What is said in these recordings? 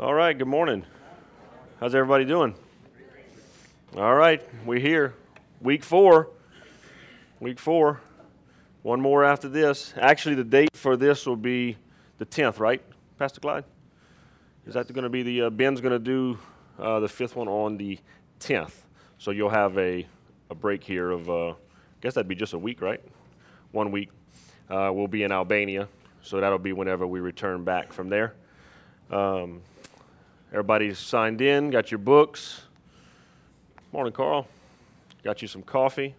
All right, good morning. How's everybody doing? All right, we're here. Week four. Week four. One more after this. Actually, the date for this will be the 10th, right, Pastor Clyde? Is that going to be the, uh, Ben's going to do uh, the fifth one on the 10th. So you'll have a, a break here of, uh, I guess that'd be just a week, right? One week. Uh, we'll be in Albania. So that'll be whenever we return back from there. Um, everybody's signed in, got your books. Morning, Carl. Got you some coffee.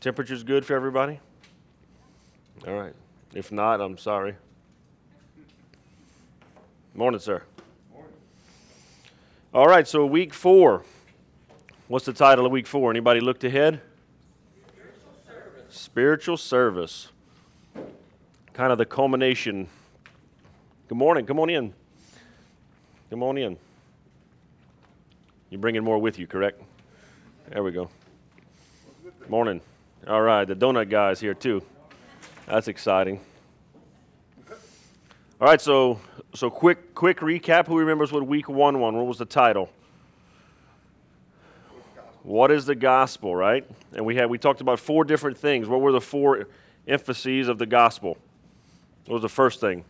Temperature's good for everybody? All right. If not, I'm sorry. Morning, sir. Morning. All right, so week four. What's the title of week four? Anybody looked ahead? Spiritual service. Spiritual service. Kind of the culmination. Good morning. Come on in. Come on in. You're bringing more with you, correct? There we go. Morning. All right, the donut guy's here too. That's exciting. All right, so so quick quick recap. Who remembers what week one one? What was the title? What is the gospel, right? And we had we talked about four different things. What were the four emphases of the gospel? What was the first thing?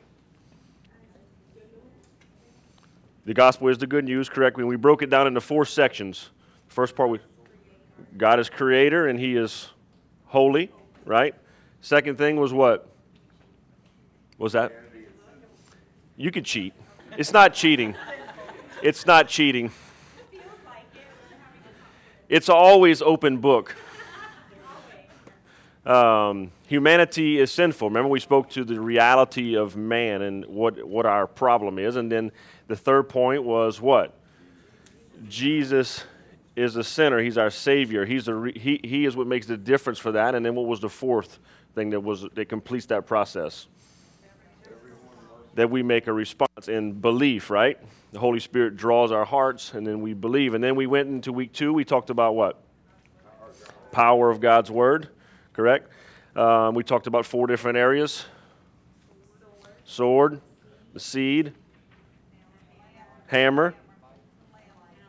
The gospel is the good news, correct? When we broke it down into four sections. First part, we, God is creator and he is holy, right? Second thing was what? what was that? You could cheat. It's not cheating. It's not cheating. It's always open book. Um, humanity is sinful. Remember, we spoke to the reality of man and what, what our problem is. And then the third point was what? Jesus is a sinner. He's our Savior. He's a he, he is what makes the difference for that. And then what was the fourth thing that, was, that completes that process? That we make a response in belief, right? The Holy Spirit draws our hearts, and then we believe. And then we went into week two. We talked about what? Power of God's Word, correct? Um, we talked about four different areas sword, the seed, hammer,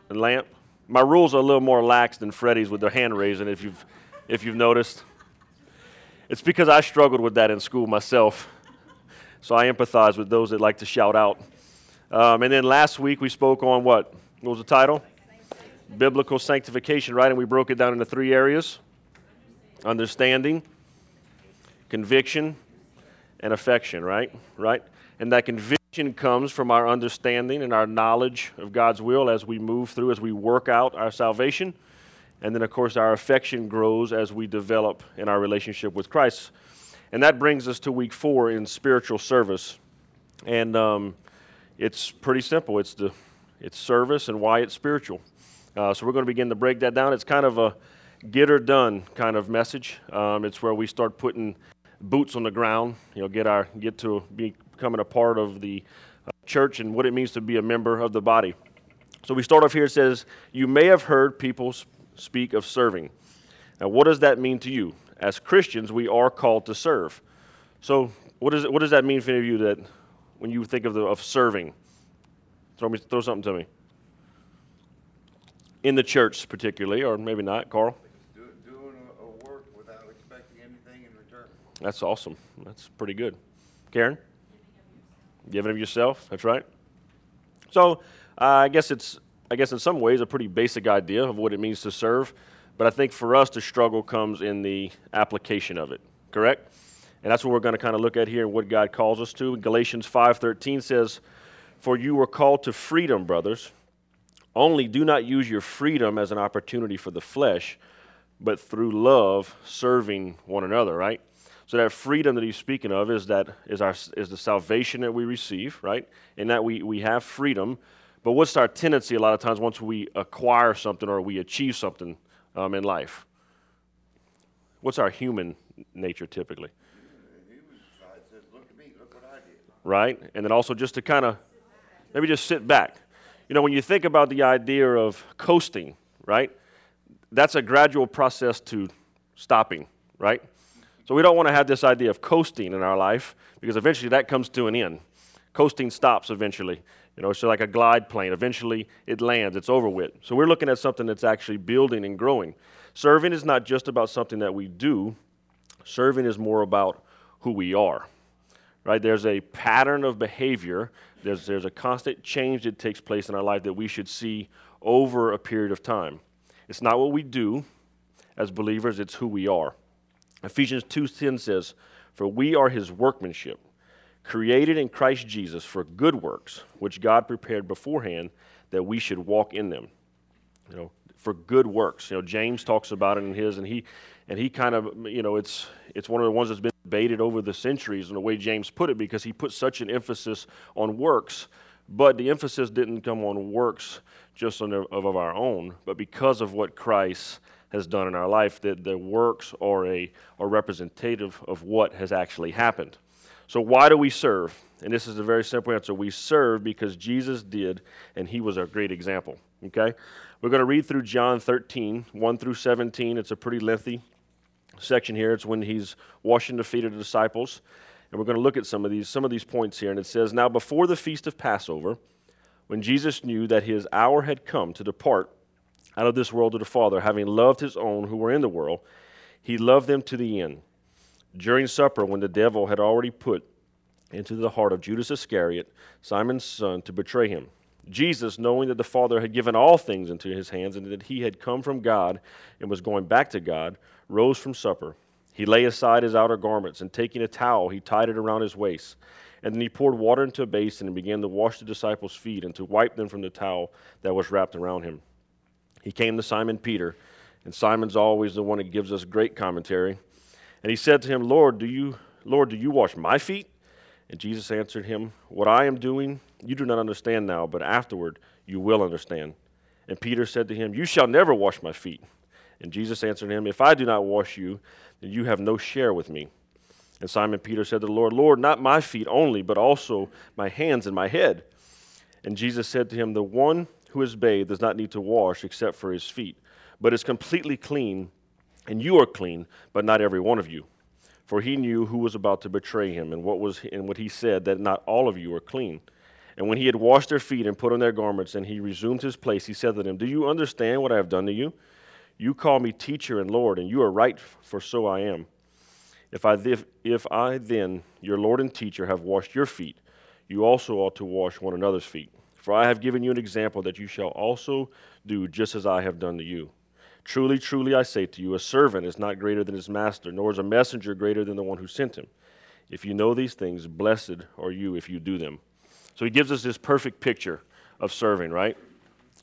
and lamp. My rules are a little more lax than Freddie's with the hand raising, if you've, if you've noticed. It's because I struggled with that in school myself. So I empathize with those that like to shout out. Um, and then last week we spoke on what? What was the title? Biblical sanctification, right? And we broke it down into three areas understanding, conviction, and affection, right? Right? And that conviction comes from our understanding and our knowledge of God's will as we move through, as we work out our salvation. And then, of course, our affection grows as we develop in our relationship with Christ. And that brings us to week four in spiritual service. And um, it's pretty simple it's, the, it's service and why it's spiritual. Uh, so we're going to begin to break that down. It's kind of a get or done kind of message. Um, it's where we start putting boots on the ground, you know, get, our, get to be, becoming a part of the uh, church and what it means to be a member of the body. So we start off here. It says, You may have heard people speak of serving. Now, what does that mean to you? As Christians, we are called to serve. So, what, is it, what does that mean for any of you that when you think of, the, of serving? Throw, me, throw something to me. In the church, particularly, or maybe not, Carl? Do, doing a, a work without expecting anything in return. That's awesome. That's pretty good. Karen? Giving of yourself. That's right. So uh, I guess it's I guess in some ways a pretty basic idea of what it means to serve, but I think for us the struggle comes in the application of it. Correct? And that's what we're going to kind of look at here what God calls us to. Galatians 5:13 says, "For you were called to freedom, brothers. Only do not use your freedom as an opportunity for the flesh, but through love serving one another." Right? So that freedom that he's speaking of is that is our is the salvation that we receive, right? And that we, we have freedom. But what's our tendency a lot of times once we acquire something or we achieve something um, in life? What's our human nature typically? Right? And then also just to kind of maybe just sit back. You know, when you think about the idea of coasting, right? That's a gradual process to stopping, right? So we don't want to have this idea of coasting in our life because eventually that comes to an end. Coasting stops eventually. You know, it's like a glide plane. Eventually, it lands, it's over with. So we're looking at something that's actually building and growing. Serving is not just about something that we do, serving is more about who we are. Right? There's a pattern of behavior, there's, there's a constant change that takes place in our life that we should see over a period of time. It's not what we do as believers, it's who we are. Ephesians 2:10 says, "For we are his workmanship, created in Christ Jesus for good works, which God prepared beforehand that we should walk in them." You know, for good works. You know, James talks about it in his, and he and he kind of, you know, it's it's one of the ones that's been debated over the centuries in the way James put it because he put such an emphasis on works, but the emphasis didn't come on works just on of, of our own, but because of what Christ has done in our life, that the works are a are representative of what has actually happened. So why do we serve? And this is a very simple answer. We serve because Jesus did, and he was a great example. Okay? We're going to read through John 13, 1 through 17. It's a pretty lengthy section here. It's when he's washing the feet of the disciples. And we're going to look at some of these some of these points here. And it says, Now before the feast of Passover, when Jesus knew that his hour had come to depart out of this world to the Father, having loved his own who were in the world, he loved them to the end. During supper, when the devil had already put into the heart of Judas Iscariot, Simon's son, to betray him. Jesus, knowing that the Father had given all things into his hands and that he had come from God and was going back to God, rose from supper. He lay aside his outer garments, and taking a towel, he tied it around his waist. And then he poured water into a basin and began to wash the disciples' feet and to wipe them from the towel that was wrapped around him. He came to Simon Peter, and Simon's always the one that gives us great commentary. And he said to him, Lord, do you, Lord, do you wash my feet? And Jesus answered him, What I am doing, you do not understand now, but afterward you will understand. And Peter said to him, You shall never wash my feet. And Jesus answered him, If I do not wash you, then you have no share with me. And Simon Peter said to the Lord, Lord, not my feet only, but also my hands and my head. And Jesus said to him, The one who is bathed does not need to wash except for his feet, but is completely clean, and you are clean, but not every one of you for he knew who was about to betray him, and what was and what he said that not all of you are clean. And when he had washed their feet and put on their garments, and he resumed his place, he said to them, Do you understand what I have done to you? You call me teacher and Lord, and you are right, for so I am. If I, if, if I then, your Lord and teacher, have washed your feet, you also ought to wash one another's feet. For I have given you an example that you shall also do just as I have done to you. Truly, truly, I say to you, a servant is not greater than his master, nor is a messenger greater than the one who sent him. If you know these things, blessed are you if you do them. So he gives us this perfect picture of serving, right?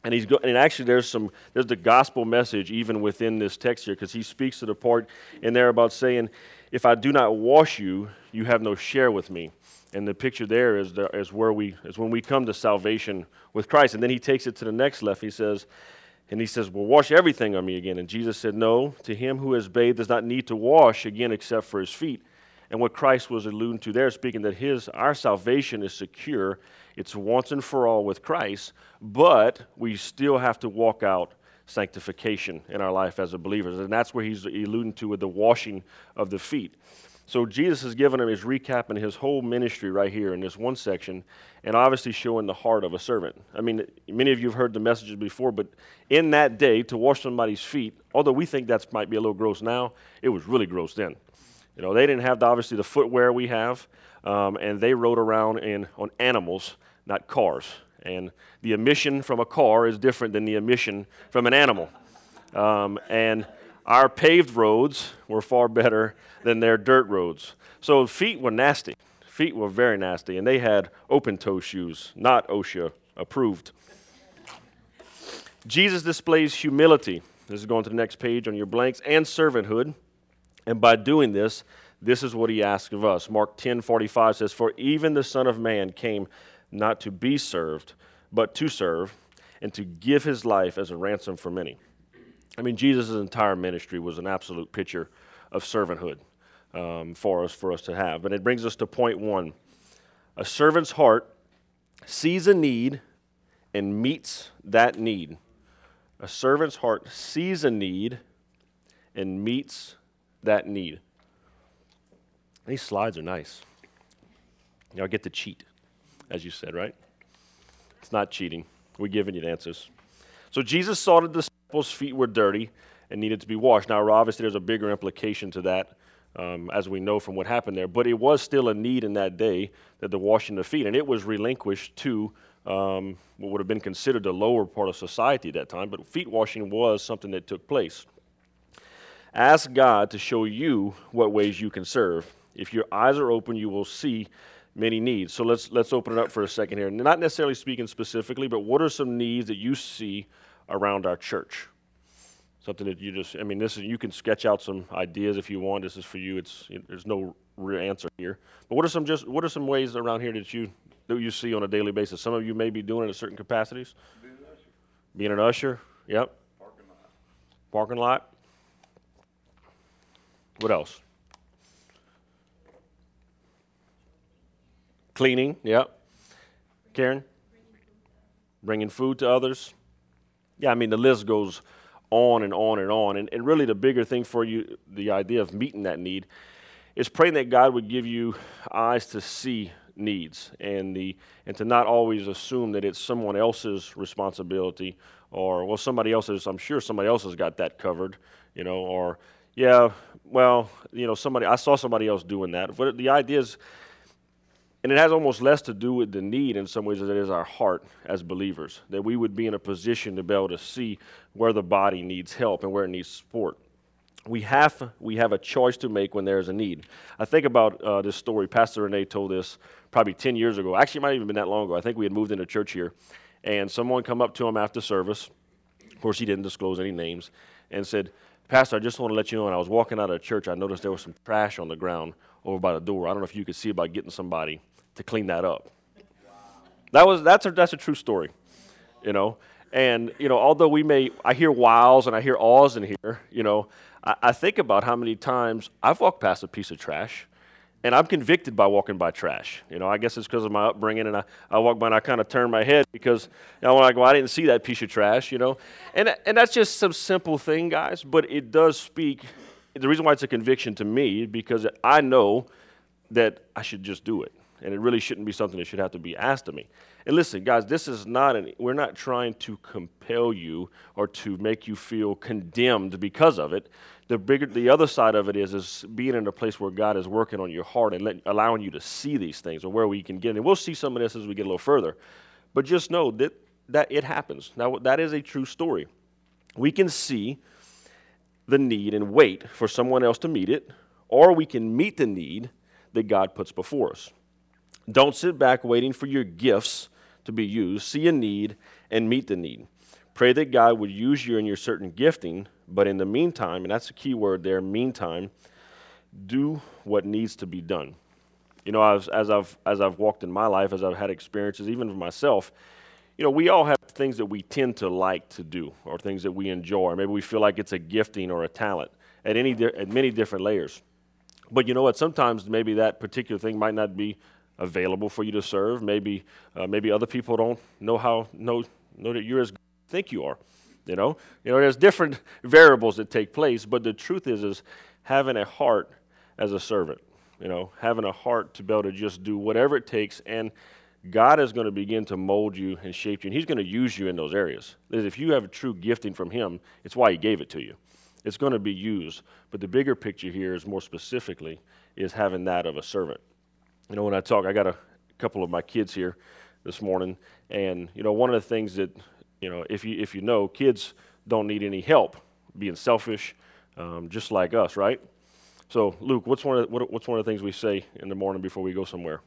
And he's go- and actually there's some there's the gospel message even within this text here because he speaks to the part in there about saying, if I do not wash you, you have no share with me. And the picture there is, the, is where we is when we come to salvation with Christ. And then he takes it to the next left. He says, and he says, Well, wash everything on me again. And Jesus said, No, to him who is bathed does not need to wash again except for his feet. And what Christ was alluding to there, speaking that his our salvation is secure, it's once and for all with Christ, but we still have to walk out sanctification in our life as a believer. And that's where he's alluding to with the washing of the feet. So Jesus has given him his recap his whole ministry right here in this one section, and obviously showing the heart of a servant. I mean, many of you have heard the messages before, but in that day, to wash somebody's feet, although we think that might be a little gross now, it was really gross then. You know, they didn't have the, obviously the footwear we have, um, and they rode around in on animals, not cars. And the emission from a car is different than the emission from an animal. Um, and our paved roads were far better than their dirt roads. So feet were nasty. Feet were very nasty, and they had open toe shoes, not OSHA approved. Jesus displays humility. This is going to the next page on your blanks, and servanthood. And by doing this, this is what he asks of us. Mark 10 45 says, For even the Son of Man came not to be served, but to serve, and to give his life as a ransom for many. I mean, Jesus' entire ministry was an absolute picture of servanthood um, for us for us to have. And it brings us to point one: a servant's heart sees a need and meets that need. A servant's heart sees a need and meets that need. These slides are nice. Y'all get to cheat, as you said, right? It's not cheating. We're giving you the answers. So Jesus saw that the disciples' feet were dirty and needed to be washed. Now, obviously, there's a bigger implication to that, um, as we know from what happened there. But it was still a need in that day that the washing of feet, and it was relinquished to um, what would have been considered the lower part of society at that time. But feet washing was something that took place. Ask God to show you what ways you can serve. If your eyes are open, you will see many needs. So let's let's open it up for a second here. Not necessarily speaking specifically, but what are some needs that you see around our church? Something that you just I mean, this is you can sketch out some ideas if you want. This is for you. It's there's no real answer here. But what are some just what are some ways around here that you that you see on a daily basis? Some of you may be doing it in certain capacities. Being an usher, Being an usher, yep. parking lot. Parking lot. What else? Cleaning, yep. Karen? Bringing food to others. Yeah, I mean, the list goes on and on and on. And, and really, the bigger thing for you, the idea of meeting that need, is praying that God would give you eyes to see needs and, the, and to not always assume that it's someone else's responsibility or, well, somebody else's, I'm sure somebody else has got that covered, you know, or, yeah, well, you know, somebody, I saw somebody else doing that. But the idea is, and it has almost less to do with the need in some ways as it is our heart as believers, that we would be in a position to be able to see where the body needs help and where it needs support. We have, we have a choice to make when there's a need. I think about uh, this story. Pastor Renee told this probably 10 years ago. Actually, it might have even been that long ago. I think we had moved into church here, and someone come up to him after service. Of course, he didn't disclose any names, and said, Pastor, I just want to let you know, when I was walking out of church, I noticed there was some trash on the ground over by the door. I don't know if you could see about getting somebody to clean that up. That was that's a that's a true story, you know. And you know, although we may, I hear wows and I hear awes in here. You know, I, I think about how many times I've walked past a piece of trash, and I'm convicted by walking by trash. You know, I guess it's because of my upbringing, and I, I walk by and I kind of turn my head because you know, I'm like, well, I didn't see that piece of trash. You know, and and that's just some simple thing, guys. But it does speak. The reason why it's a conviction to me because I know that I should just do it and it really shouldn't be something that should have to be asked of me. And listen, guys, this is not an, we're not trying to compel you or to make you feel condemned because of it. The bigger, the other side of it is, is being in a place where God is working on your heart and let, allowing you to see these things or where we can get. And we'll see some of this as we get a little further. But just know that, that it happens. Now, that is a true story. We can see the need and wait for someone else to meet it, or we can meet the need that God puts before us. Don't sit back waiting for your gifts to be used. See a need and meet the need. Pray that God would use you in your certain gifting, but in the meantime, and that's the key word there, meantime, do what needs to be done. You know, as, as, I've, as I've walked in my life, as I've had experiences, even for myself, you know, we all have things that we tend to like to do or things that we enjoy. Maybe we feel like it's a gifting or a talent at, any, at many different layers. But you know what? Sometimes maybe that particular thing might not be available for you to serve. Maybe uh, maybe other people don't know how know know that you're as good as you think you are. You know, you know, there's different variables that take place, but the truth is, is having a heart as a servant. You know, having a heart to be able to just do whatever it takes, and God is going to begin to mold you and shape you, and He's going to use you in those areas. If you have a true gifting from Him, it's why He gave it to you. It's going to be used, but the bigger picture here is more specifically is having that of a servant. You know, when I talk, I got a couple of my kids here this morning, and you know, one of the things that you know, if you if you know, kids don't need any help being selfish, um, just like us, right? So, Luke, what's one of what, what's one of the things we say in the morning before we go somewhere?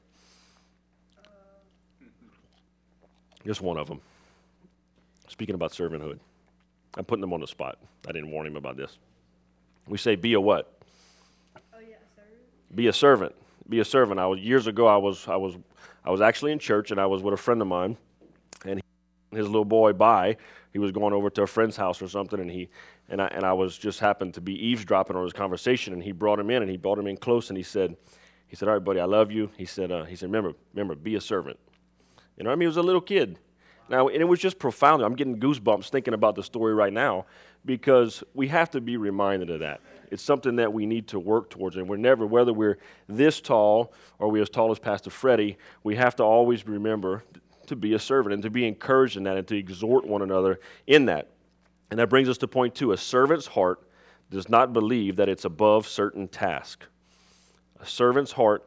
Just one of them. Speaking about servanthood, I'm putting them on the spot. I didn't warn him about this. We say, "Be a what? Oh, yeah, sir. Be a servant." be a servant. I was years ago. I was I was I was actually in church, and I was with a friend of mine, and he, his little boy by. He was going over to a friend's house or something, and he and I and I was just happened to be eavesdropping on his conversation, and he brought him in, and he brought him in close, and he said, he said, "All right, buddy, I love you." He said, uh, he said, "Remember, remember, be a servant." You know, I mean, he was a little kid. Now, and it was just profound. I'm getting goosebumps thinking about the story right now because we have to be reminded of that. It's something that we need to work towards. And we're never, whether we're this tall or we're as tall as Pastor Freddie, we have to always remember to be a servant and to be encouraged in that and to exhort one another in that. And that brings us to point two a servant's heart does not believe that it's above certain task. A servant's heart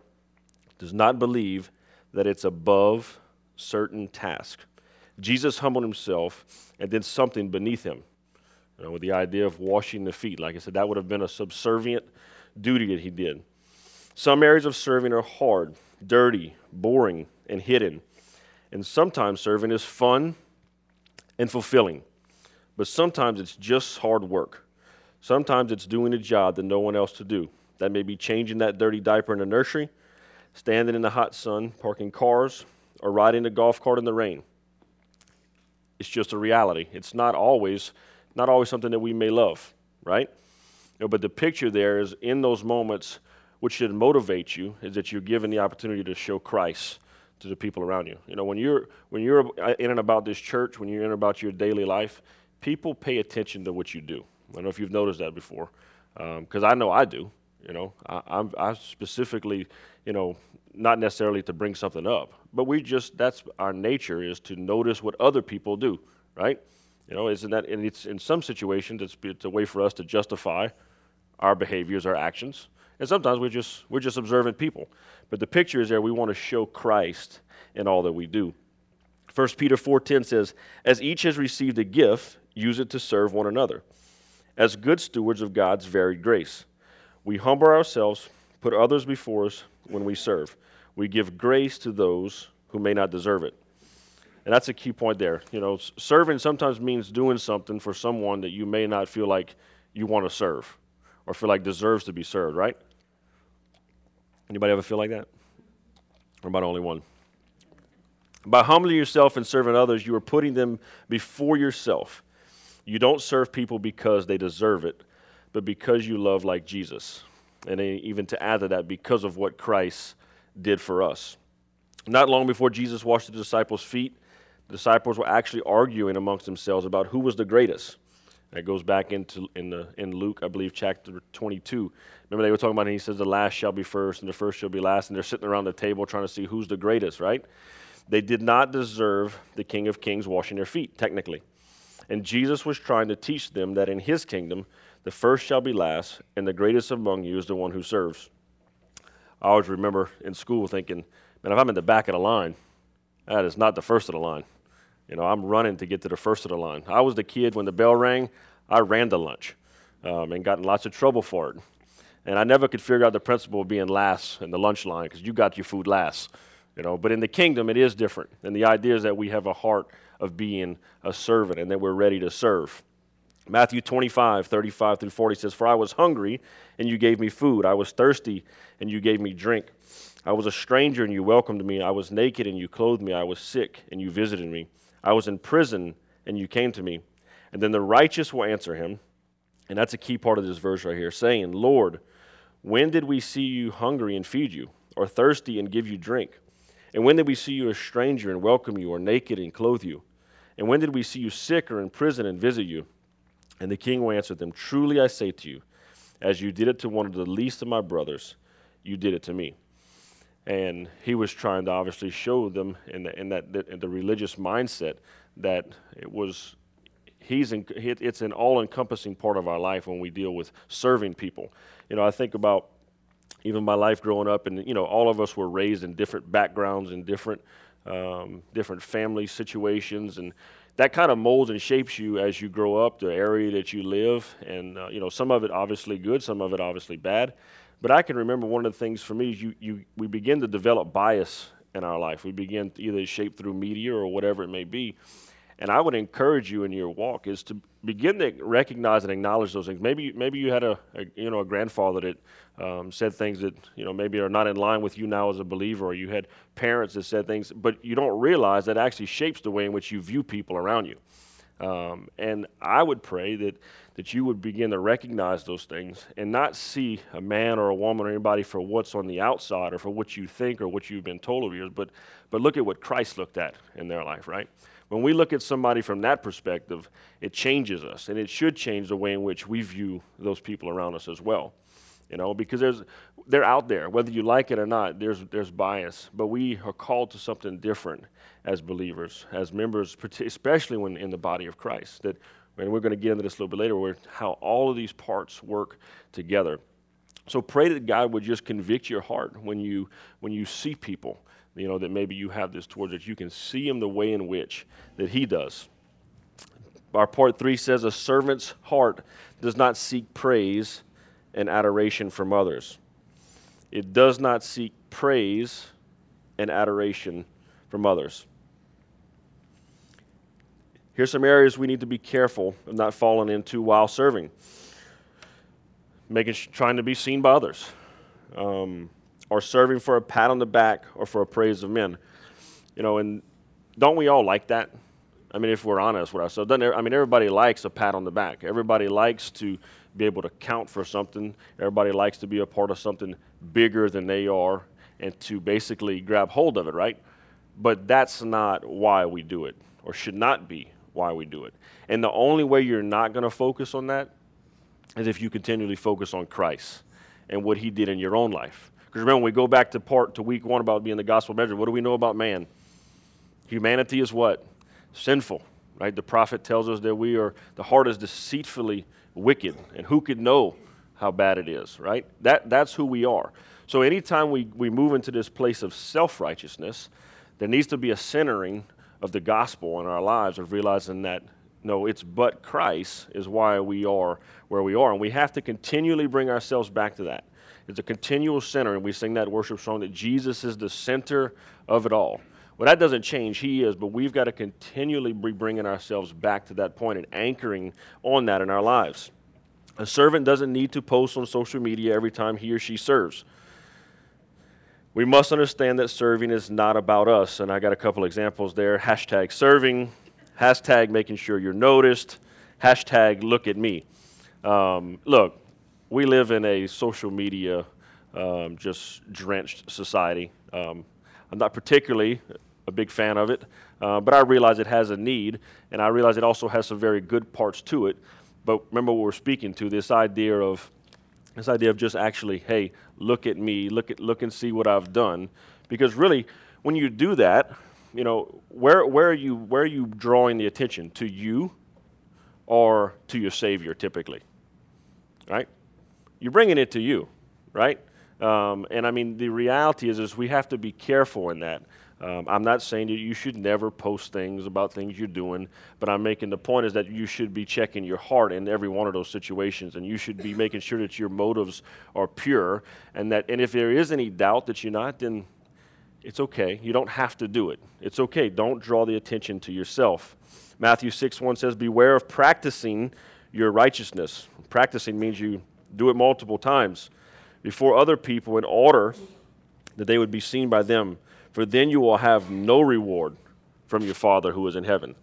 does not believe that it's above certain task. Jesus humbled himself and did something beneath him. You know, with the idea of washing the feet. Like I said, that would have been a subservient duty that he did. Some areas of serving are hard, dirty, boring, and hidden. And sometimes serving is fun and fulfilling. But sometimes it's just hard work. Sometimes it's doing a job that no one else to do. That may be changing that dirty diaper in the nursery, standing in the hot sun, parking cars, or riding a golf cart in the rain. It's just a reality. It's not always not always something that we may love, right? You know, but the picture there is in those moments which should motivate you is that you're given the opportunity to show Christ to the people around you. You know, when you're when you're in and about this church, when you're in and about your daily life, people pay attention to what you do. I don't know if you've noticed that before, because um, I know I do. You know, I, I'm I specifically, you know, not necessarily to bring something up, but we just that's our nature is to notice what other people do, right? You know, isn't that? And it's in some situations it's, it's a way for us to justify our behaviors, our actions, and sometimes we're just we're just observant people. But the picture is there. We want to show Christ in all that we do. 1 Peter 4:10 says, "As each has received a gift, use it to serve one another, as good stewards of God's varied grace. We humble ourselves, put others before us when we serve. We give grace to those who may not deserve it." And that's a key point there. You know, serving sometimes means doing something for someone that you may not feel like you want to serve or feel like deserves to be served, right? Anybody ever feel like that? Or the only one? By humbling yourself and serving others, you are putting them before yourself. You don't serve people because they deserve it, but because you love like Jesus. And even to add to that, because of what Christ did for us. Not long before Jesus washed the disciples' feet, the disciples were actually arguing amongst themselves about who was the greatest. That goes back into in, the, in Luke, I believe, chapter 22. Remember, they were talking about, and he says, the last shall be first, and the first shall be last, and they're sitting around the table trying to see who's the greatest, right? They did not deserve the King of Kings washing their feet, technically. And Jesus was trying to teach them that in his kingdom, the first shall be last, and the greatest among you is the one who serves. I always remember in school thinking, man, if I'm in the back of the line, that is not the first of the line. You know, I'm running to get to the first of the line. I was the kid when the bell rang, I ran to lunch um, and got in lots of trouble for it. And I never could figure out the principle of being last in the lunch line because you got your food last. You know, but in the kingdom, it is different. And the idea is that we have a heart of being a servant and that we're ready to serve. Matthew 25, 35 through 40 says, For I was hungry, and you gave me food. I was thirsty, and you gave me drink. I was a stranger, and you welcomed me. I was naked, and you clothed me. I was sick, and you visited me. I was in prison, and you came to me. And then the righteous will answer him, and that's a key part of this verse right here, saying, Lord, when did we see you hungry and feed you, or thirsty and give you drink? And when did we see you a stranger and welcome you, or naked and clothe you? And when did we see you sick or in prison and visit you? And the king will answer them, Truly I say to you, as you did it to one of the least of my brothers, you did it to me. And he was trying to obviously show them in, the, in that in the religious mindset that it was he's in, it's an all-encompassing part of our life when we deal with serving people. You know i think about even my life growing up and you know all of us were raised in different backgrounds and different um, different family situations and that kind of molds and shapes you as you grow up the area that you live and uh, you know some of it obviously good some of it obviously bad but I can remember one of the things for me is you, you, we begin to develop bias in our life. We begin either shape through media or whatever it may be. And I would encourage you in your walk is to begin to recognize and acknowledge those things. Maybe maybe you had a, a you know a grandfather that um, said things that you know maybe are not in line with you now as a believer, or you had parents that said things, but you don't realize that actually shapes the way in which you view people around you. Um, and I would pray that that you would begin to recognize those things and not see a man or a woman or anybody for what's on the outside or for what you think or what you've been told of yours, but, but look at what Christ looked at in their life, right? When we look at somebody from that perspective, it changes us, and it should change the way in which we view those people around us as well. you know, because there's they're out there, whether you like it or not. There's there's bias, but we are called to something different as believers, as members, especially when in the body of Christ. That, and we're going to get into this a little bit later, where how all of these parts work together. So pray that God would just convict your heart when you when you see people, you know, that maybe you have this towards that you can see him the way in which that He does. Our part three says, A servant's heart does not seek praise and adoration from others. It does not seek praise and adoration from others. Here's some areas we need to be careful of not falling into while serving. Making, trying to be seen by others, um, or serving for a pat on the back or for a praise of men. You know, and don't we all like that? I mean, if we're honest with ourselves, I mean, everybody likes a pat on the back. Everybody likes to be able to count for something. Everybody likes to be a part of something bigger than they are and to basically grab hold of it, right? But that's not why we do it, or should not be why we do it. And the only way you're not going to focus on that is if you continually focus on Christ and what He did in your own life. Because remember, when we go back to part to week one about being the gospel measure, what do we know about man? Humanity is what? sinful, right? The prophet tells us that we are, the heart is deceitfully wicked, and who could know how bad it is, right? That, that's who we are. So anytime we, we move into this place of self righteousness, there needs to be a centering of the gospel in our lives of realizing that no, it's but Christ is why we are where we are. And we have to continually bring ourselves back to that. It's a continual center, and we sing that worship song that Jesus is the center of it all. Well, that doesn't change. He is, but we've got to continually be bringing ourselves back to that point and anchoring on that in our lives. A servant doesn't need to post on social media every time he or she serves. We must understand that serving is not about us, and I got a couple examples there. Hashtag serving, hashtag making sure you're noticed, hashtag look at me. Um, look, we live in a social media um, just drenched society. Um, I'm not particularly a big fan of it, uh, but I realize it has a need, and I realize it also has some very good parts to it. But remember what we're speaking to this idea of this idea of just actually, hey, look at me, look at look and see what I've done, because really, when you do that, you know, where where are you where are you drawing the attention to you, or to your Savior typically, right? You're bringing it to you, right? Um, and I mean, the reality is, is we have to be careful in that. Um, I'm not saying that you should never post things about things you're doing, but I'm making the point is that you should be checking your heart in every one of those situations, and you should be making sure that your motives are pure, and that, and if there is any doubt that you're not, then it's okay. You don't have to do it. It's okay. Don't draw the attention to yourself. Matthew 6 1 says, Beware of practicing your righteousness. Practicing means you do it multiple times before other people in order that they would be seen by them. For then you will have no reward from your Father who is in heaven.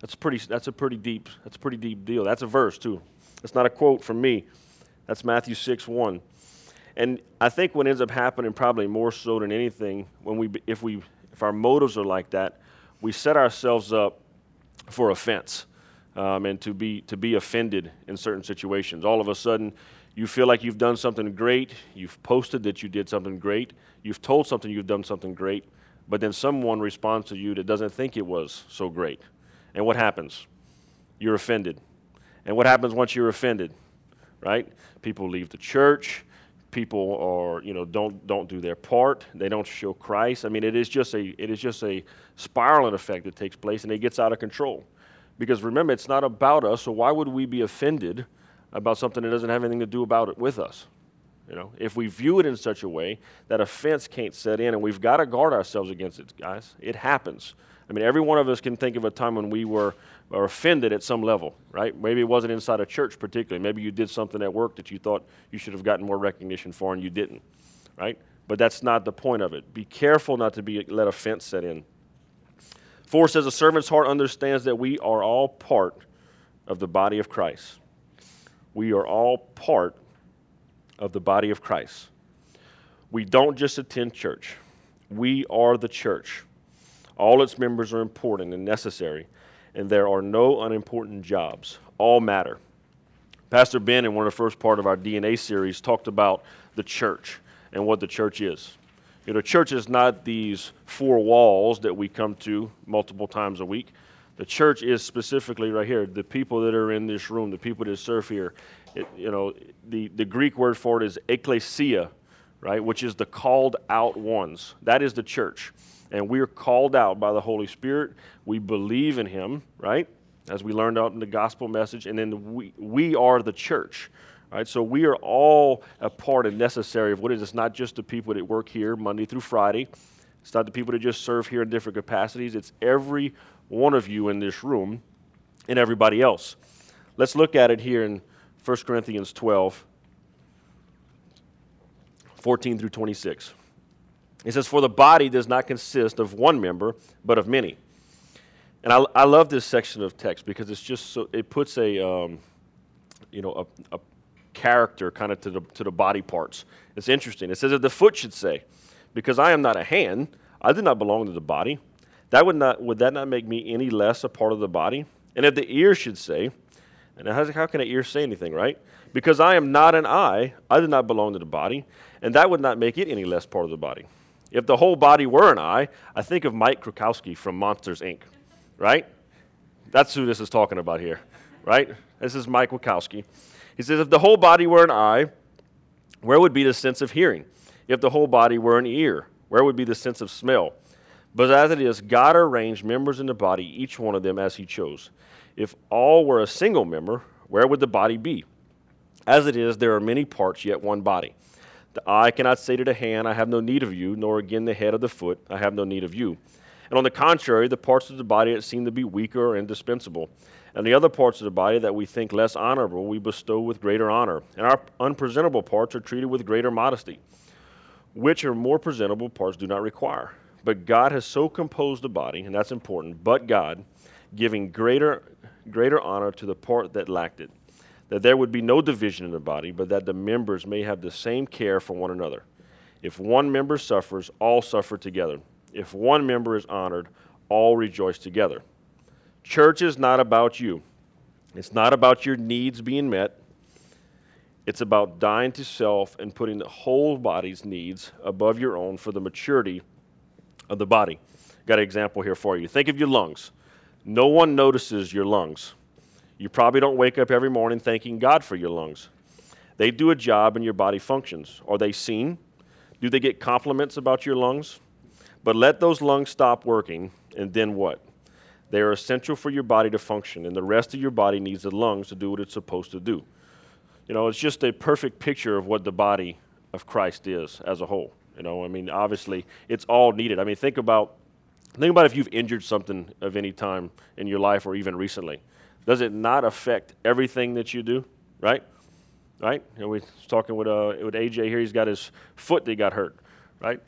That's pretty. That's a pretty deep. That's a pretty deep deal. That's a verse too. That's not a quote from me. That's Matthew six one. And I think what ends up happening, probably more so than anything, when we if we if our motives are like that, we set ourselves up for offense um, and to be to be offended in certain situations. All of a sudden, you feel like you've done something great, you've posted that you did something great, you've told something you've done something great, but then someone responds to you that doesn't think it was so great. And what happens? You're offended. And what happens once you're offended? Right? People leave the church. People are, you know, don't don't do their part. They don't show Christ. I mean, it is just a it is just a spiraling effect that takes place, and it gets out of control. Because remember, it's not about us. So why would we be offended about something that doesn't have anything to do about it with us. You know, if we view it in such a way that offense can't set in, and we've got to guard ourselves against it, guys. It happens. I mean, every one of us can think of a time when we were, were offended at some level, right? Maybe it wasn't inside a church particularly. Maybe you did something at work that you thought you should have gotten more recognition for, and you didn't, right? But that's not the point of it. Be careful not to be let offense set in. Four says a servant's heart understands that we are all part of the body of Christ. We are all part of the body of Christ. We don't just attend church, we are the church. All its members are important and necessary, and there are no unimportant jobs. All matter. Pastor Ben, in one of the first part of our DNA series, talked about the church and what the church is. You know, church is not these four walls that we come to multiple times a week. The church is specifically right here, the people that are in this room, the people that serve here. It, you know, the, the Greek word for it is ecclesia, right, which is the called out ones. That is the church. And we are called out by the Holy Spirit. We believe in Him, right, as we learned out in the gospel message. And then we, we are the church. Right, so we are all a part and necessary of what it is. It's not just the people that work here Monday through Friday. It's not the people that just serve here in different capacities. It's every one of you in this room and everybody else. Let's look at it here in 1 Corinthians 12, 14 through 26. It says, For the body does not consist of one member, but of many. And I, I love this section of text because it's just so, it puts a, um, you know, a, a character kind of to the, to the body parts. It's interesting. It says that the foot should say, Because I am not a hand, I do not belong to the body. That would, not, would that not make me any less a part of the body? And if the ear should say, and how, can an ear say anything, right? Because I am not an eye, I do not belong to the body, and that would not make it any less part of the body. If the whole body were an eye, I think of Mike Krukowski from Monsters, Inc., right? That's who this is talking about here, right? This is Mike Wazowski. He says, if the whole body were an eye, where would be the sense of hearing? If the whole body were an ear, where would be the sense of smell? But as it is, God arranged members in the body, each one of them as he chose. If all were a single member, where would the body be? As it is, there are many parts, yet one body. The eye cannot say to the hand, I have no need of you, nor again the head of the foot, I have no need of you. And on the contrary, the parts of the body that seem to be weaker are indispensable. And the other parts of the body that we think less honorable, we bestow with greater honor. And our unpresentable parts are treated with greater modesty, which are more presentable parts do not require. But God has so composed the body, and that's important, but God, giving greater, greater honor to the part that lacked it, that there would be no division in the body, but that the members may have the same care for one another. If one member suffers, all suffer together. If one member is honored, all rejoice together. Church is not about you. It's not about your needs being met. It's about dying to self and putting the whole body's needs above your own for the maturity of the body. Got an example here for you. Think of your lungs. No one notices your lungs. You probably don't wake up every morning thanking God for your lungs. They do a job and your body functions. Are they seen? Do they get compliments about your lungs? But let those lungs stop working, and then what? They are essential for your body to function, and the rest of your body needs the lungs to do what it's supposed to do. You know, it's just a perfect picture of what the body of Christ is as a whole. You know, I mean, obviously, it's all needed. I mean, think about think about if you've injured something of any time in your life or even recently. Does it not affect everything that you do? Right? Right? You know, we was talking with uh, with AJ here. He's got his foot that got hurt. Right?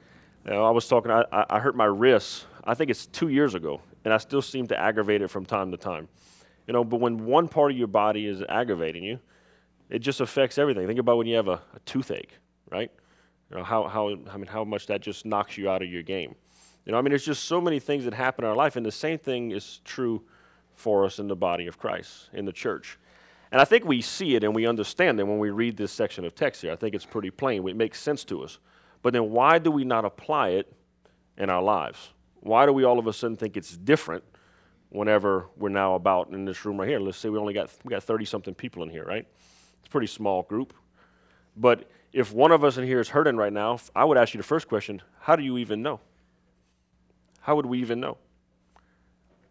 You know, I was talking. I, I hurt my wrist. I think it's two years ago, and I still seem to aggravate it from time to time. You know, but when one part of your body is aggravating you, it just affects everything. Think about when you have a, a toothache, right? You know, how, how, I mean, how much that just knocks you out of your game. You know, I mean, there's just so many things that happen in our life, and the same thing is true for us in the body of Christ, in the church. And I think we see it and we understand it when we read this section of text here. I think it's pretty plain. It makes sense to us. But then why do we not apply it in our lives? Why do we all of a sudden think it's different whenever we're now about in this room right here? Let's say we only got we got 30 something people in here, right? It's a pretty small group. But if one of us in here is hurting right now, I would ask you the first question how do you even know? How would we even know?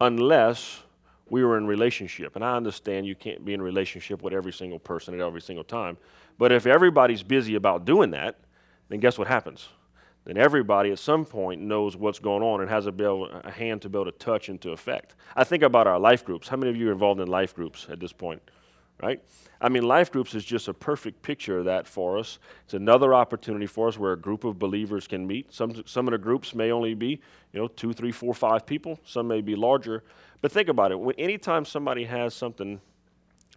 Unless we were in relationship. And I understand you can't be in relationship with every single person at every single time. But if everybody's busy about doing that, then guess what happens? Then everybody at some point knows what's going on and has a, able, a hand to be able to touch and to affect. I think about our life groups. How many of you are involved in life groups at this point? Right? I mean, life groups is just a perfect picture of that for us. It's another opportunity for us where a group of believers can meet. Some, some of the groups may only be, you know, two, three, four, five people. Some may be larger. But think about it. Anytime somebody has something,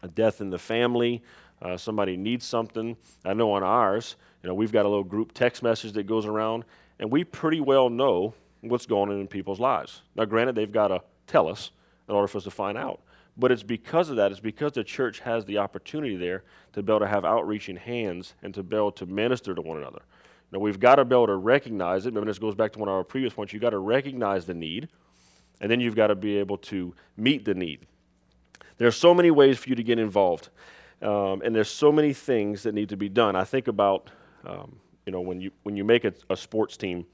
a death in the family, uh, somebody needs something, I know on ours, you know, we've got a little group text message that goes around, and we pretty well know what's going on in people's lives. Now, granted, they've got to tell us, in order for us to find out. But it's because of that, it's because the church has the opportunity there to be able to have outreaching hands and to be able to minister to one another. Now, we've got to be able to recognize it. Remember, this goes back to one of our previous points. You've got to recognize the need, and then you've got to be able to meet the need. There are so many ways for you to get involved, um, and there's so many things that need to be done. I think about, um, you know, when you, when you make a, a sports team,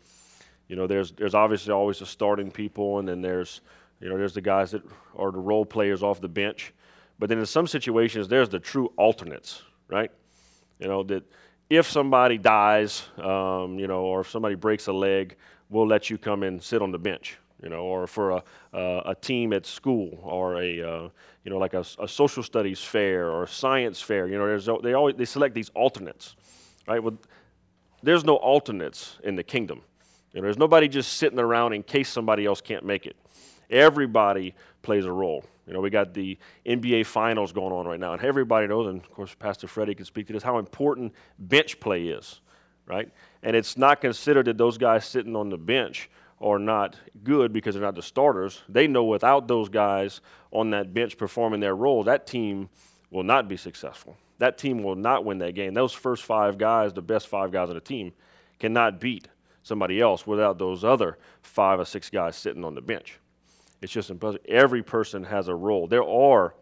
you know, there's, there's obviously always the starting people, and then there's, you know, there's the guys that are the role players off the bench. But then in some situations, there's the true alternates, right? You know, that if somebody dies, um, you know, or if somebody breaks a leg, we'll let you come and sit on the bench, you know, or for a, uh, a team at school or a, uh, you know, like a, a, social studies fair or a science fair, you know, there's, they always, they select these alternates, right? Well, there's no alternates in the kingdom. You know, there's nobody just sitting around in case somebody else can't make it. Everybody plays a role. You know, we got the NBA finals going on right now, and everybody knows, and of course, Pastor Freddie can speak to this, how important bench play is, right? And it's not considered that those guys sitting on the bench are not good because they're not the starters. They know without those guys on that bench performing their role, that team will not be successful. That team will not win that game. Those first five guys, the best five guys on the team, cannot beat somebody else without those other five or six guys sitting on the bench. It's just impossible. Every person has a role. There are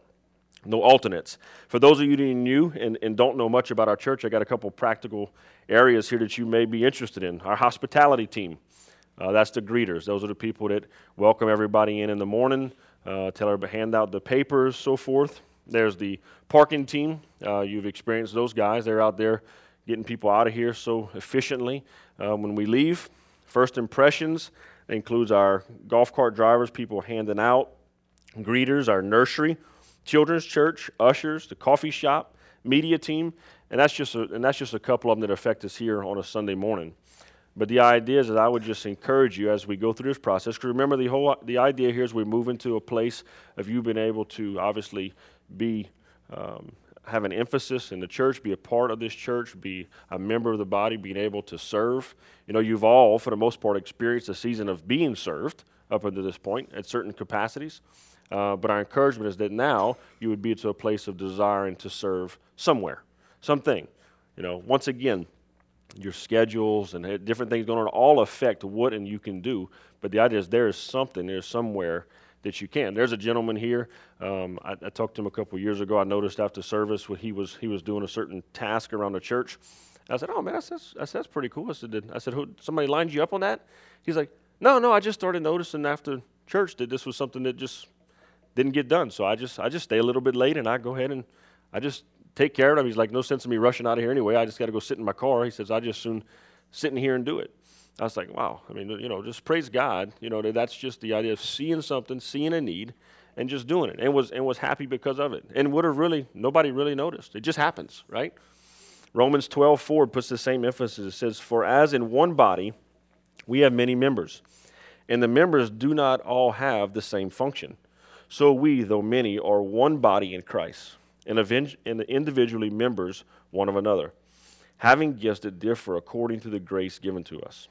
no alternates. For those of you that are new and, and don't know much about our church, I got a couple practical areas here that you may be interested in. Our hospitality team. Uh, that's the greeters. Those are the people that welcome everybody in in the morning, uh, tell everybody, hand out the papers, so forth. There's the parking team. Uh, you've experienced those guys. They're out there getting people out of here so efficiently. Uh, when we leave, first impressions, it includes our golf cart drivers, people handing out, greeters, our nursery, children's church, ushers, the coffee shop, media team, and that's just a, and that's just a couple of them that affect us here on a Sunday morning. But the idea is that I would just encourage you as we go through this process. Because remember, the whole the idea here is we move into a place of you being able to obviously be um, have an emphasis in the church, be a part of this church, be a member of the body, being able to serve. You know, you've all, for the most part, experienced a season of being served up until this point at certain capacities. Uh, but our encouragement is that now you would be to a place of desiring to serve somewhere, something. You know, once again, your schedules and different things going on all affect what and you can do. But the idea is there is something, there's somewhere that you can. There's a gentleman here. Um, I, I, talked to him a couple years ago. I noticed after service when he was he was doing a certain task around the church. I said, "Oh man, that's that's, that's pretty cool." I said, "I said, somebody lined you up on that?" He's like, "No, no, I just started noticing after church that this was something that just didn't get done. So I just I just stay a little bit late and I go ahead and I just take care of him." He's like, "No sense in me rushing out of here anyway. I just got to go sit in my car." He says, "I just soon sit in here and do it." I was like, wow. I mean, you know, just praise God. You know, that's just the idea of seeing something, seeing a need, and just doing it, and was and was happy because of it, and would have really nobody really noticed. It just happens, right? Romans 12, 4 puts the same emphasis. It says, For as in one body we have many members, and the members do not all have the same function. So we, though many, are one body in Christ, and, and individually members one of another, having gifts that differ according to the grace given to us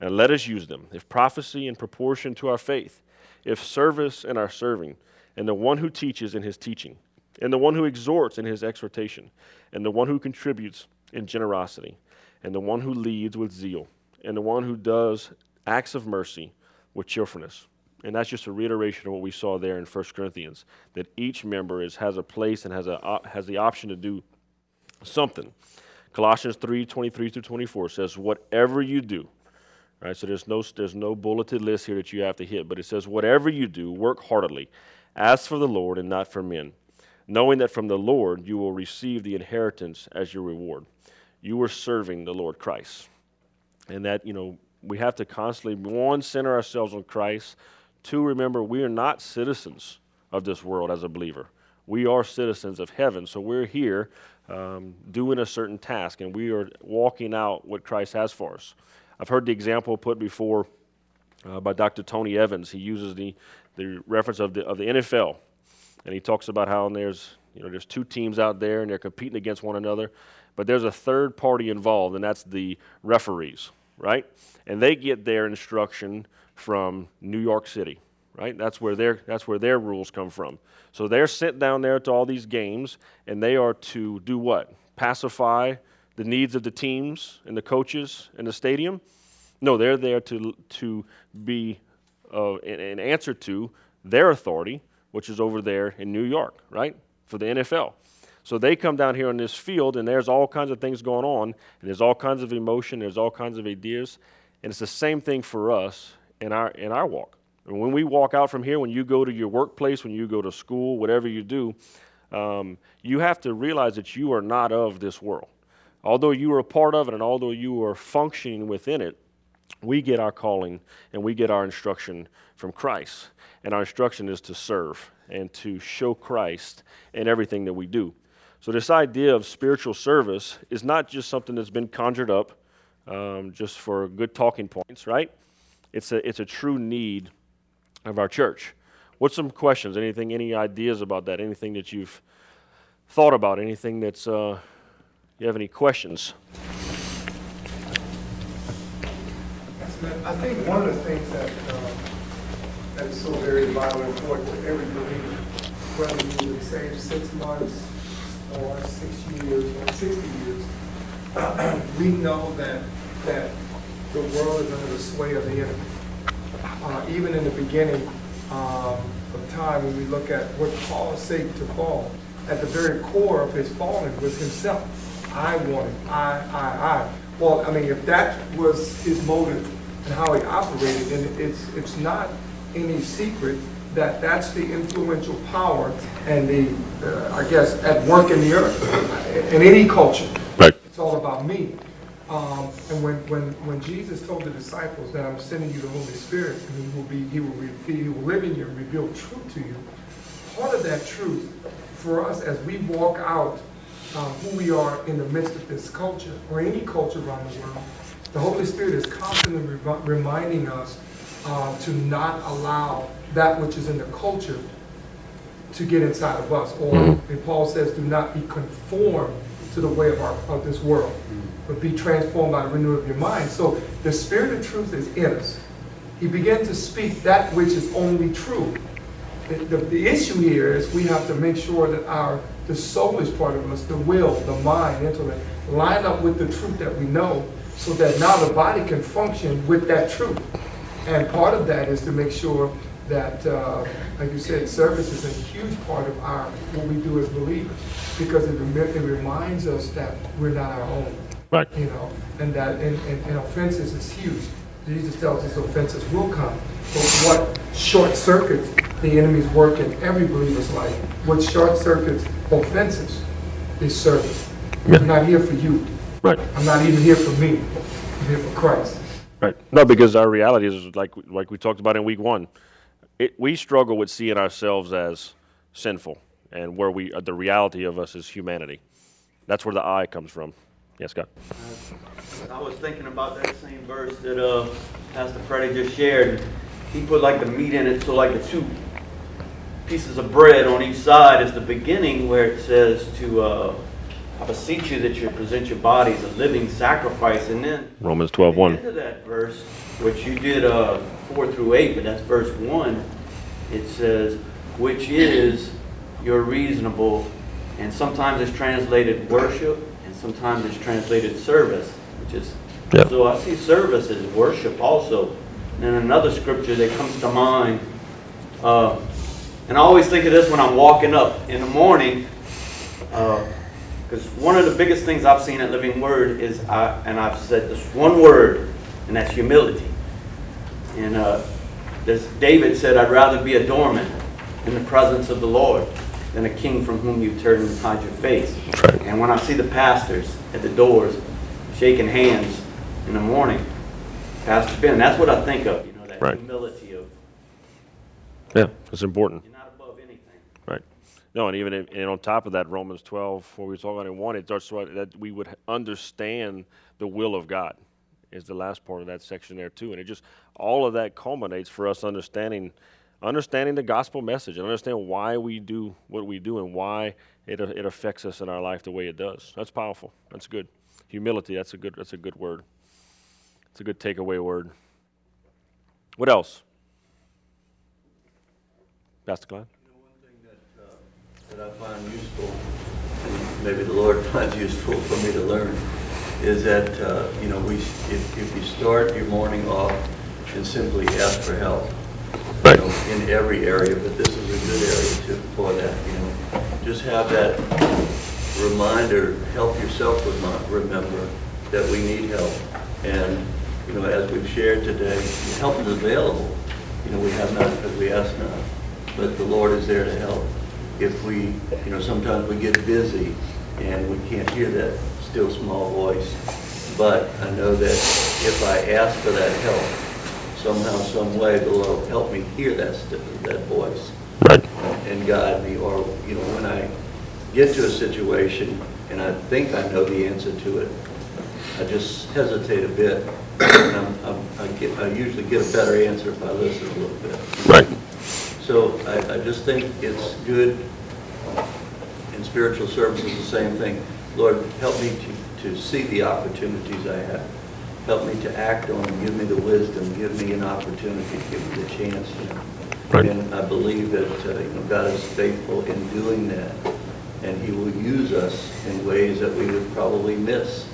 and let us use them. If prophecy in proportion to our faith, if service in our serving, and the one who teaches in his teaching, and the one who exhorts in his exhortation, and the one who contributes in generosity, and the one who leads with zeal, and the one who does acts of mercy with cheerfulness. And that's just a reiteration of what we saw there in 1 Corinthians, that each member is, has a place and has, a, has the option to do something. Colossians 3 23 through 24 says, Whatever you do, Right, so there's no, there's no bulleted list here that you have to hit, but it says, Whatever you do, work heartily, as for the Lord and not for men, knowing that from the Lord you will receive the inheritance as your reward. You are serving the Lord Christ. And that, you know, we have to constantly, one, center ourselves on Christ, two, remember we are not citizens of this world as a believer. We are citizens of heaven, so we're here um, doing a certain task, and we are walking out what Christ has for us. I've heard the example put before uh, by Dr. Tony Evans. He uses the, the reference of the, of the NFL, and he talks about how there's, you know, there's two teams out there and they're competing against one another, but there's a third party involved, and that's the referees, right? And they get their instruction from New York City, right? That's where their that's where their rules come from. So they're sent down there to all these games, and they are to do what? Pacify the needs of the teams and the coaches in the stadium. No, they're there to to be uh, an answer to their authority, which is over there in New York, right, for the NFL. So they come down here on this field, and there's all kinds of things going on, and there's all kinds of emotion, there's all kinds of ideas, and it's the same thing for us in our in our walk. And when we walk out from here, when you go to your workplace, when you go to school, whatever you do, um, you have to realize that you are not of this world. Although you are a part of it, and although you are functioning within it, we get our calling and we get our instruction from Christ. And our instruction is to serve and to show Christ in everything that we do. So, this idea of spiritual service is not just something that's been conjured up um, just for good talking points, right? It's a, it's a true need of our church. What's some questions? Anything, any ideas about that? Anything that you've thought about? Anything that's, uh, you have any questions? I think one of the things that, uh, that is so very vital and important to every believer, whether you were saved six months or six years or 60 years, we know that, that the world is under the sway of the enemy. Uh, even in the beginning um, of time, when we look at what Paul said to Paul, at the very core of his falling was himself. I wanted, I, I, I. Well, I mean, if that was his motive and how he operated, then it's, it's not any secret that that's the influential power and the, uh, I guess, at work in the earth, in any culture. Right. It's all about me. Um, and when, when, when Jesus told the disciples that I'm sending you the Holy Spirit, and he will be, he will, re- he will live in you and reveal truth to you, part of that truth for us as we walk out uh, who we are in the midst of this culture or any culture around the world, the Holy Spirit is constantly re- reminding us uh, to not allow that which is in the culture to get inside of us. Or, and Paul says, do not be conformed to the way of, our, of this world, but be transformed by the renewal of your mind. So the Spirit of truth is in us. He began to speak that which is only true. The, the, the issue here is we have to make sure that our the soulish part of us, the will, the mind, intellect, line up with the truth that we know so that now the body can function with that truth. And part of that is to make sure that, uh, like you said, service is a huge part of our what we do as believers because it, remi- it reminds us that we're not our own. Right. You know, and that and, and, and offenses is huge. Jesus tells us offenses will come. But what short circuits the enemy's work in every believer's life? What short circuits offenses is service. Yeah. I'm not here for you. Right. I'm not even here for me. I'm here for Christ. Right. No, because our reality is like like we talked about in week one. It, we struggle with seeing ourselves as sinful, and where we uh, the reality of us is humanity. That's where the I comes from. Yes, Scott. I was thinking about that same verse that uh, Pastor Freddie just shared. He put like the meat in it, so like the two pieces of bread on each side is the beginning where it says to, uh, I beseech you that you present your bodies a living sacrifice. And then Romans 12, at the 1. end of that verse, which you did uh, 4 through 8, but that's verse 1, it says, which is your reasonable, and sometimes it's translated worship, and sometimes it's translated service, which is, Yeah. so I see service as worship also. And another scripture that comes to mind, uh, and I always think of this when I'm walking up in the morning, because one of the biggest things I've seen at Living Word is, I, and I've said this one word, and that's humility. And uh, this, David said, I'd rather be a doorman in the presence of the Lord than a king from whom you turn and hide your face. right. And when I see the pastors at the doors shaking hands in the morning, Pastor Ben, that's what I think of, you know, that Right. humility of Yeah, it's important. you're not above anything. Right. No, and even and on top of that, Romans 12, where we were talking about in one, it starts that we would understand the will of God is the last part of that section there too, and it just all of that culminates for us understanding understanding the gospel message and understand why we do what we do and why it it affects us in our life the way it does. That's powerful. That's good. Humility. That's a good. That's a good word. It's a good takeaway word. What else? Pastor Clyde? One thing that, uh, that I find useful, and maybe the Lord finds useful for me to learn, is that, uh, you know, we, if, if you start your morning off and simply ask for help, you know, in every area, but this is a good area to, for that, you know. Just have that reminder, help yourself remi- remember that we need help. And, you know, as we've shared today, help is available. You know, we have not because we ask not, but the Lord is there to help. If we, you know, sometimes we get busy and we can't hear that still small voice. But I know that if I ask for that help, somehow, some way, the Lord help me hear that, st- that voice Right. and guide me, or, you know, when I get to a situation and I think I know the answer to it, I just hesitate a bit, and I'm, I'm, I get, I usually get a better answer if I listen a little bit. Right. So I, I just think it's good, in spiritual services, the same thing. Lord, help me to, to see the opportunities I have. Help me to act on them, give me the wisdom, give me an opportunity, give me the chance, you know. Right. And I believe that, uh, you know, God is faithful in doing that. And he will use us in ways that we would probably miss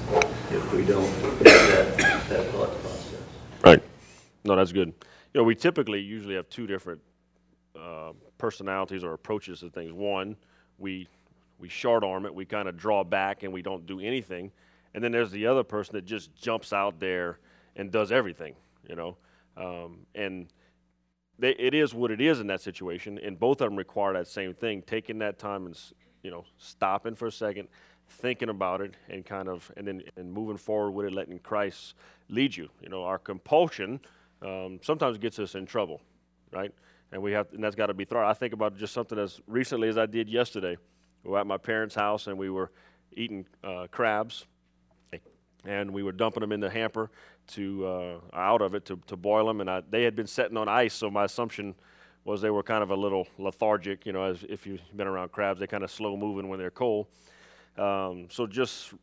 if we don't have that, that thought process. Right. No, that's good. You know, we typically usually have two different uh, personalities or approaches to things. One, we we short arm it, we kind of draw back and we don't do anything. And then there's the other person that just jumps out there and does everything. You know, um, and they, it is what it is in that situation. And both of them require that same thing: taking that time and you know stopping for a second, thinking about it, and kind of and then and moving forward with it, letting Christ lead you. You know, our compulsion um, sometimes gets us in trouble, right? And we have, and that's got to be thrown. I think about just something as recently as I did yesterday. We were at my parents' house and we were eating uh, crabs, and we were dumping them in the hamper to uh, out of it to, to boil them. And I, they had been setting on ice, so my assumption was they were kind of a little lethargic. You know, as if you've been around crabs, they kind of slow moving when they're cold. Um, so just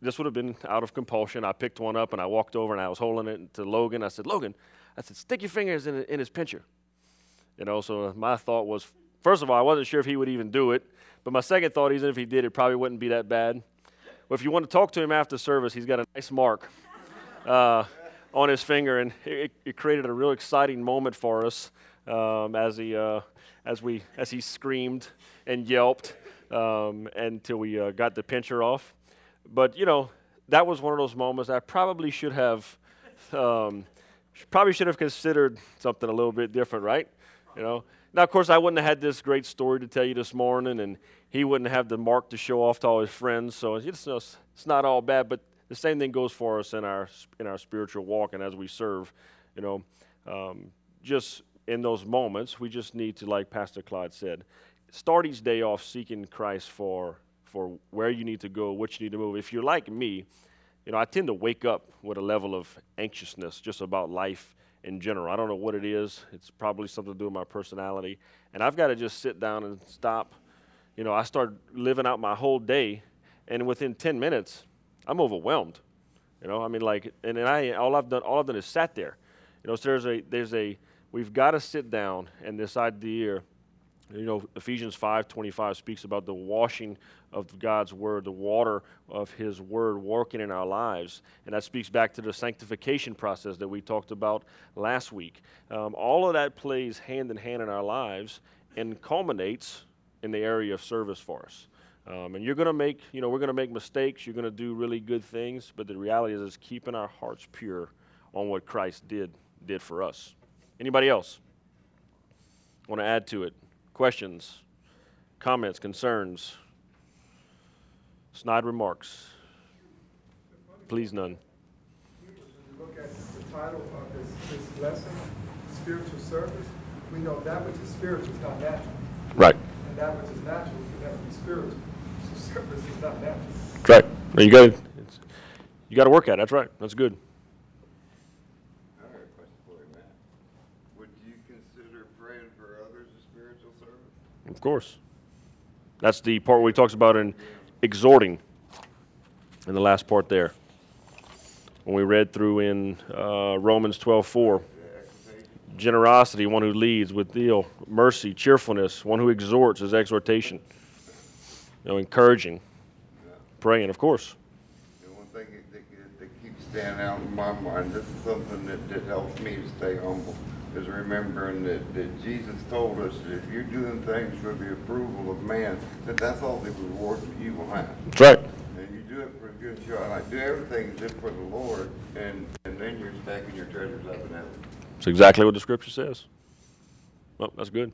this would have been out of compulsion. I picked one up and I walked over and I was holding it to Logan. I said, Logan, I said, stick your fingers in, in his pincher. You know, so my thought was, first of all, I wasn't sure if he would even do it. But my second thought, even if he did, it probably wouldn't be that bad. Well, if you want to talk to him after service, he's got a nice mark uh, on his finger, and it, it created a real exciting moment for us um, as he uh, as we as he screamed and yelped um, until we uh, got the pincher off. But you know, that was one of those moments I probably should have um, probably should have considered something a little bit different, right? You know. Now, of course, I wouldn't have had this great story to tell you this morning, and he wouldn't have the mark to show off to all his friends. So it's, it's not all bad, but the same thing goes for us in our in our spiritual walk and as we serve. You know, um, just in those moments, we just need to, like Pastor Clyde said, start each day off seeking Christ for for where you need to go, what you need to move. If you're like me, you know, I tend to wake up with a level of anxiousness just about life in general. I don't know what it is. It's probably something to do with my personality. And I've got to just sit down and stop. You know, I start living out my whole day, and within 10 minutes, I'm overwhelmed. You know, I mean, like, and then I all I've done all I've done is sat there. You know, so there's a there's a we've got to sit down and this idea. You know, Ephesians 5:25 speaks about the washing of God's word, the water of His word working in our lives, and that speaks back to the sanctification process that we talked about last week. Um, all of that plays hand in hand in our lives and culminates in the area of service for us. Um, and you're going to make, you know, we're going to make mistakes. You're going to do really good things, but the reality is, is keeping our hearts pure on what Christ did did for us. Anybody else want to add to it? Questions, comments, concerns, snide remarks? Please, none. When you look at the title of this, this lesson, spiritual service, we know that which is spiritual is not natural, Right. and that which is natural can never be spiritual. So service is not natural. Right. No, you got you got to work at it. That's right. That's good. I got a question for you, Matt. Would you consider praying for others a spiritual service? Of course. That's the part where he talks about in exhorting in the last part there. When we read through in uh, Romans 12 4, generosity, one who leads, with zeal, mercy, cheerfulness, one who exhorts is exhortation. You know, encouraging, praying, of course. And one thing that, that, that keeps standing out in my mind, this is something that, that helps me to stay humble, is remembering that, that Jesus told us that if you're doing things for the approval of man, that that's all the reward that you will have. That's right. And you do it for a good shot. I do everything just for the Lord, and, and then you're stacking your treasures up in heaven. That's exactly what the scripture says. Well, that's good.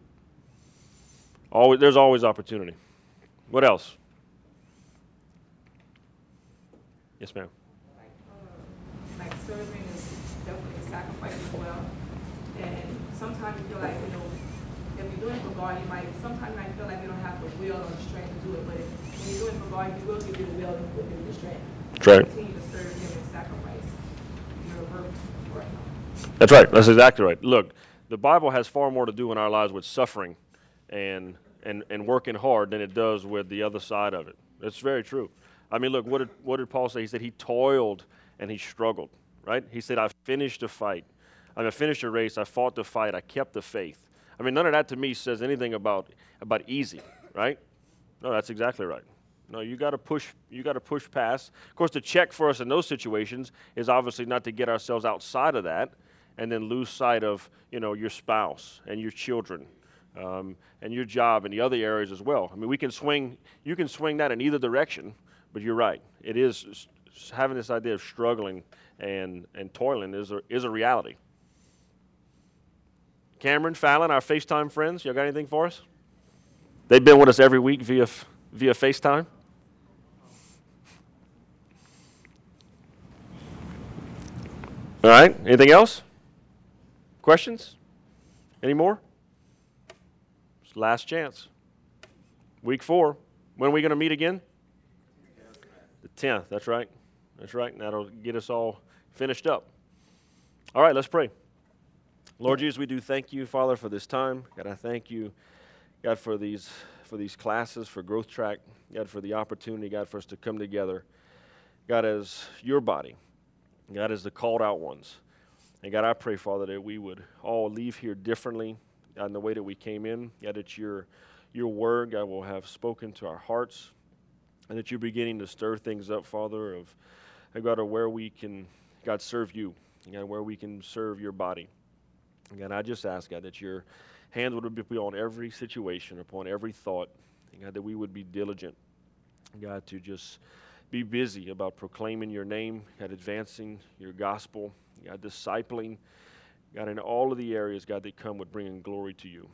Always, there's always opportunity. What else? Yes, ma'am. like, uh, like serving is definitely a sacrifice as well. Sometimes you feel like, you know, if you're doing it for God, you might, sometimes you might feel like you don't have the will or the strength to do it, but when you're doing it for God, He will give you the will and will give you the strength. That's right. Continue to serve Him and sacrifice your work for Him. That's right. That's exactly right. Look, the Bible has far more to do in our lives with suffering and, and, and working hard than it does with the other side of it. That's very true. I mean, look, what did, what did Paul say? He said he toiled and he struggled, right? He said, I finished the fight. I mean, I finished the race. I fought the fight. I kept the faith. I mean, none of that to me says anything about, about easy, right? No, that's exactly right. No, you got to push. You got to push past. Of course, the check for us in those situations is obviously not to get ourselves outside of that, and then lose sight of you know your spouse and your children, um, and your job and the other areas as well. I mean, we can swing. You can swing that in either direction, but you're right. It is having this idea of struggling and and toiling is a, is a reality. Cameron, Fallon, our FaceTime friends, y'all got anything for us? They've been with us every week via via FaceTime. All right. Anything else? Questions? Any more? It's last chance. Week four. When are we going to meet again? The 10th. That's right. That's right. And that'll get us all finished up. All right, let's pray. Lord Jesus, we do thank you, Father, for this time. God, I thank you, God, for these for these classes, for Growth Track, God, for the opportunity, God, for us to come together, God, as your body, God, as the called out ones. And God, I pray, Father, that we would all leave here differently, God, in the way that we came in. God, that your your word, God, will have spoken to our hearts, and that you're beginning to stir things up, Father, of God, of where we can, God, serve you, God, where we can serve your body. God, I just ask, God, that your hands would be on every situation, upon every thought, God, that we would be diligent, God, to just be busy about proclaiming your name, God, advancing your gospel, God, discipling, God, in all of the areas, God, that come with bringing glory to you.